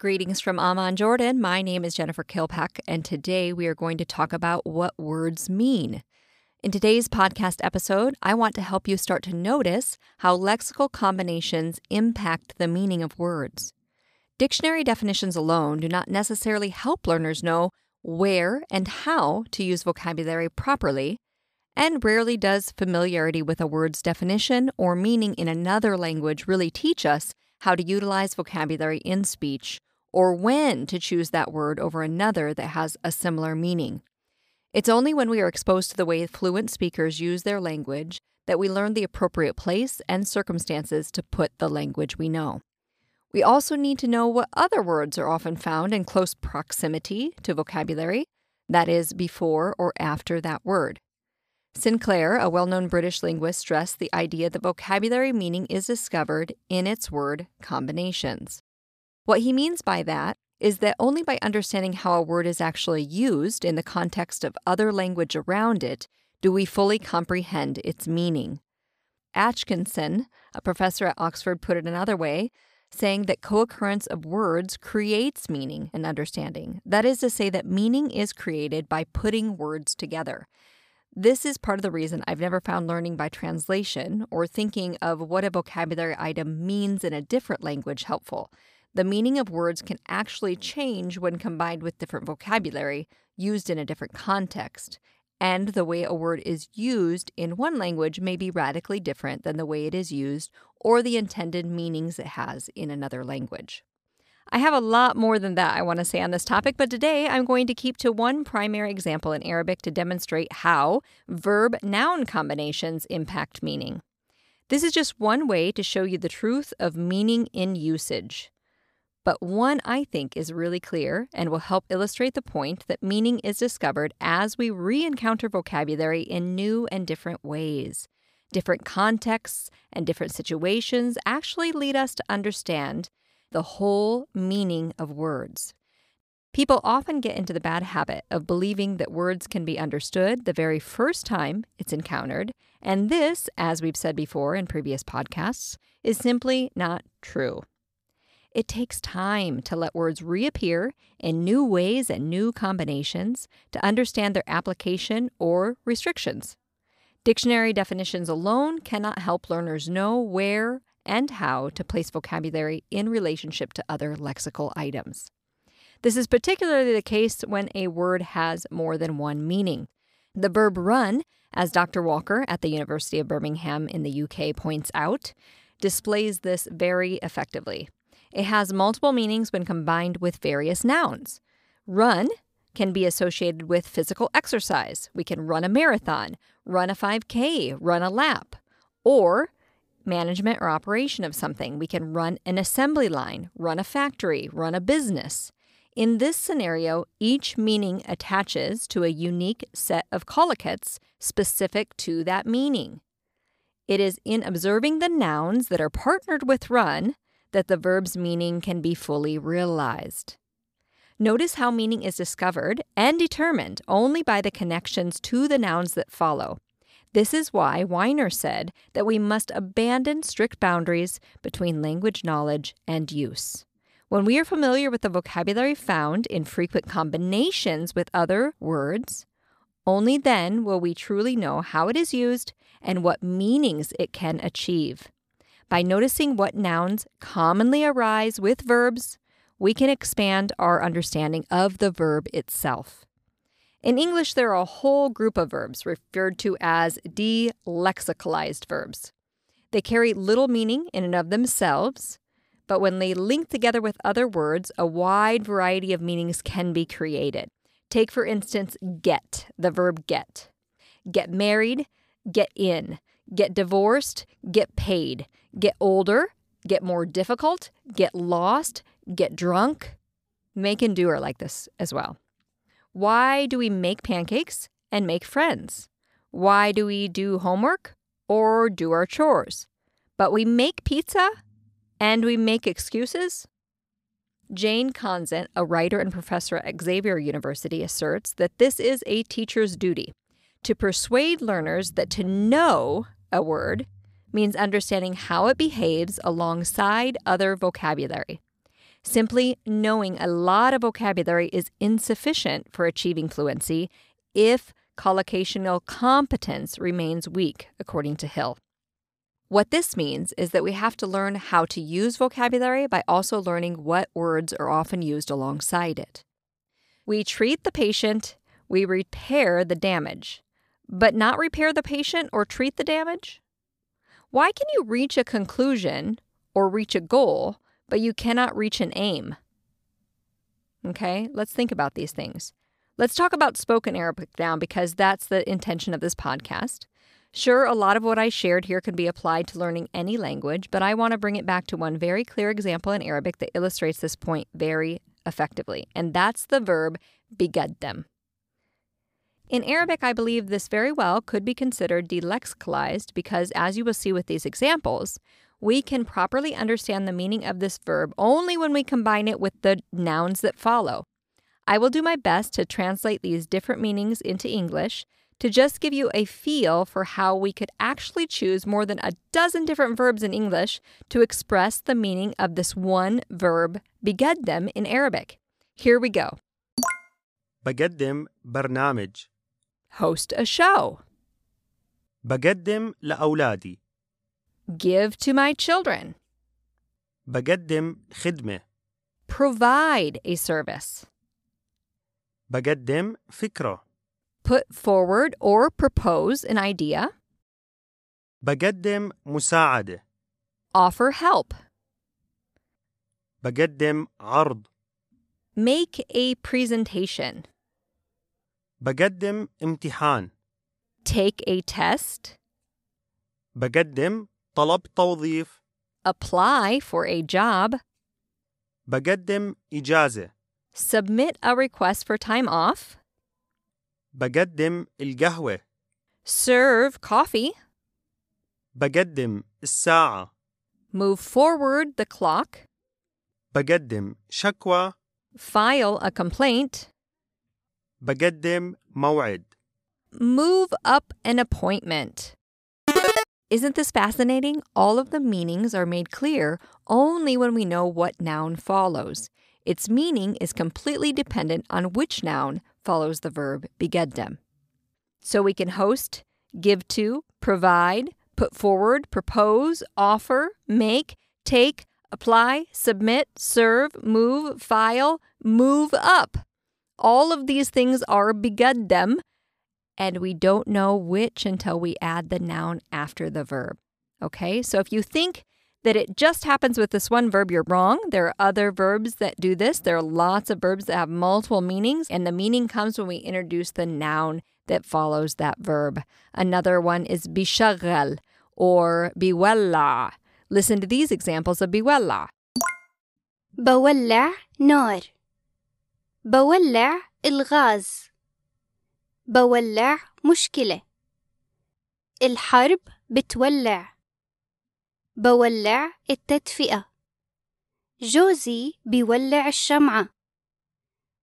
Greetings from Amman, Jordan. My name is Jennifer Kilpack, and today we are going to talk about what words mean. In today's podcast episode, I want to help you start to notice how lexical combinations impact the meaning of words. Dictionary definitions alone do not necessarily help learners know where and how to use vocabulary properly, and rarely does familiarity with a word's definition or meaning in another language really teach us how to utilize vocabulary in speech or when to choose that word over another that has a similar meaning. It's only when we are exposed to the way fluent speakers use their language that we learn the appropriate place and circumstances to put the language we know. We also need to know what other words are often found in close proximity to vocabulary, that is, before or after that word. Sinclair, a well known British linguist, stressed the idea that vocabulary meaning is discovered in its word combinations. What he means by that is that only by understanding how a word is actually used in the context of other language around it do we fully comprehend its meaning. Aitchison, a professor at Oxford, put it another way, saying that co occurrence of words creates meaning and understanding. That is to say, that meaning is created by putting words together. This is part of the reason I've never found learning by translation or thinking of what a vocabulary item means in a different language helpful the meaning of words can actually change when combined with different vocabulary used in a different context. And the way a word is used in one language may be radically different than the way it is used or the intended meanings it has in another language. I have a lot more than that I want to say on this topic, but today I'm going to keep to one primary example in Arabic to demonstrate how verb noun combinations impact meaning. This is just one way to show you the truth of meaning in usage but one I think is really clear and will help illustrate the point that meaning is discovered as we re encounter vocabulary in new and different ways. Different contexts and different situations actually lead us to understand the whole meaning of words. People often get into the bad habit of believing that words can be understood the very first time it's encountered, and this, as we've said before in previous podcasts, is simply not true. It takes time to let words reappear in new ways and new combinations to understand their application or restrictions. Dictionary definitions alone cannot help learners know where and how to place vocabulary in relationship to other lexical items. This is particularly the case when a word has more than one meaning. The verb run, as Dr. Walker at the University of Birmingham in the UK points out, displays this very effectively. It has multiple meanings when combined with various nouns. Run can be associated with physical exercise. We can run a marathon, run a 5K, run a lap. Or management or operation of something. We can run an assembly line, run a factory, run a business. In this scenario, each meaning attaches to a unique set of collocates specific to that meaning. It is in observing the nouns that are partnered with run that the verb's meaning can be fully realized. Notice how meaning is discovered and determined only by the connections to the nouns that follow. This is why Weiner said that we must abandon strict boundaries between language knowledge and use. When we are familiar with the vocabulary found in frequent combinations with other words, only then will we truly know how it is used and what meanings it can achieve. By noticing what nouns commonly arise with verbs, we can expand our understanding of the verb itself. In English, there are a whole group of verbs referred to as delexicalized verbs. They carry little meaning in and of themselves, but when they link together with other words, a wide variety of meanings can be created. Take, for instance, get, the verb get. Get married, get in. Get divorced, get paid get older, get more difficult, get lost, get drunk. Make and do are like this as well. Why do we make pancakes and make friends? Why do we do homework or do our chores? But we make pizza and we make excuses? Jane Conzett, a writer and professor at Xavier University, asserts that this is a teacher's duty to persuade learners that to know a word means understanding how it behaves alongside other vocabulary. Simply knowing a lot of vocabulary is insufficient for achieving fluency if collocational competence remains weak, according to Hill. What this means is that we have to learn how to use vocabulary by also learning what words are often used alongside it. We treat the patient, we repair the damage, but not repair the patient or treat the damage? Why can you reach a conclusion or reach a goal, but you cannot reach an aim? Okay, let's think about these things. Let's talk about spoken Arabic now because that's the intention of this podcast. Sure, a lot of what I shared here can be applied to learning any language, but I want to bring it back to one very clear example in Arabic that illustrates this point very effectively, and that's the verb bigaddam. In Arabic, I believe this very well could be considered delexicalized because, as you will see with these examples, we can properly understand the meaning of this verb only when we combine it with the nouns that follow. I will do my best to translate these different meanings into English to just give you a feel for how we could actually choose more than a dozen different verbs in English to express the meaning of this one verb, begeddem, in Arabic. Here we go. Begeddem barnamij. Host a show. بقدم لأولادي Give to my children. بقدم خدمة Provide a service. بقدم فكرة Put forward or propose an idea. بقدم مساعدة Offer help. بقدم عرض Make a presentation. بقدم امتحان Take a test. بقدم طلب توظيف Apply for a job. بقدم إجازة Submit a request for time off. بقدم القهوة Serve coffee. بقدم الساعة Move forward the clock. بقدم شكوى File a complaint. بقدم موعد Move up an appointment. Isn't this fascinating? All of the meanings are made clear only when we know what noun follows. Its meaning is completely dependent on which noun follows the verb bigaddam. So we can host, give to, provide, put forward, propose, offer, make, take, apply, submit, serve, move, file, move up. All of these things are bigaddam, and we don't know which until we add the noun after the verb. Okay, so if you think that it just happens with this one verb, you're wrong. There are other verbs that do this. There are lots of verbs that have multiple meanings, and the meaning comes when we introduce the noun that follows that verb. Another one is bishagal or biwalla. Listen to these examples of biwalla. بولع نار بولع الغاز. بولع مشكلة. الحرب بتولع. بولع التدفئة. جوزي بيولع الشمعة.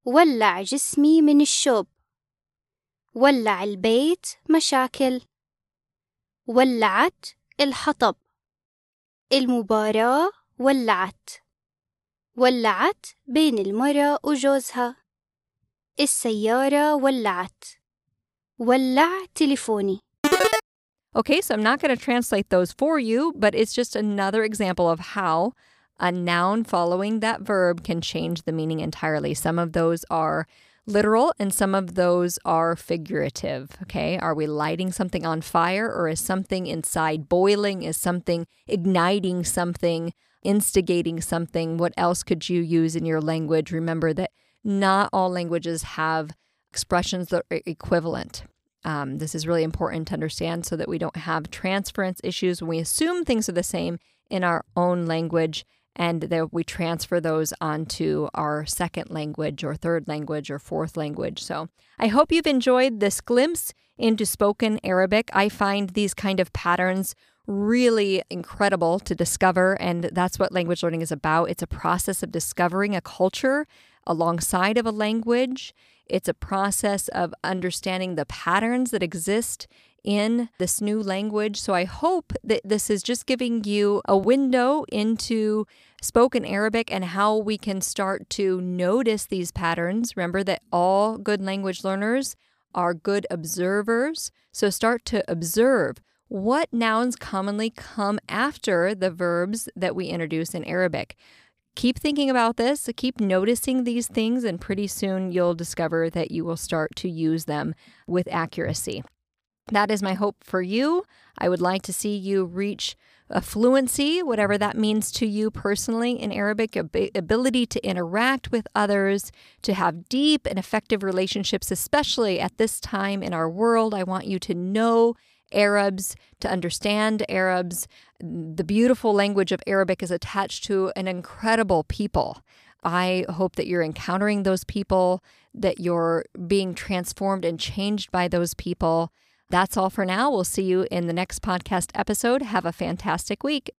ولع جسمي من الشوب. ولع البيت مشاكل. ولعت الحطب. المباراة ولعت. ولعت بين المرة وجوزها السيارة ولعت ولع تليفوني Okay, so I'm not going to translate those for you, but it's just another example of how a noun following that verb can change the meaning entirely. Some of those are literal and some of those are figurative. Okay, are we lighting something on fire or is something inside boiling? Is something igniting something, Instigating something? What else could you use in your language? Remember that not all languages have expressions that are equivalent. Um, this is really important to understand so that we don't have transference issues when we assume things are the same in our own language and that we transfer those onto our second language or third language or fourth language. So I hope you've enjoyed this glimpse into spoken Arabic. I find these kind of patterns really incredible to discover, and that's what language learning is about. It's a process of discovering a culture alongside of a language. It's a process of understanding the patterns that exist in this new language. So I hope that this is just giving you a window into spoken Arabic and how we can start to notice these patterns. Remember that all good language learners are good observers. So start to observe what nouns commonly come after the verbs that we introduce in Arabic. Keep thinking about this, keep noticing these things, and pretty soon you'll discover that you will start to use them with accuracy. That is my hope for you. I would like to see you reach a fluency, whatever that means to you personally in Arabic, ability to interact with others, to have deep and effective relationships, especially at this time in our world. I want you to know Arabs, to understand Arabs. The beautiful language of Arabic is attached to an incredible people. I hope that you're encountering those people, that you're being transformed and changed by those people. That's all for now. We'll see you in the next podcast episode. Have a fantastic week.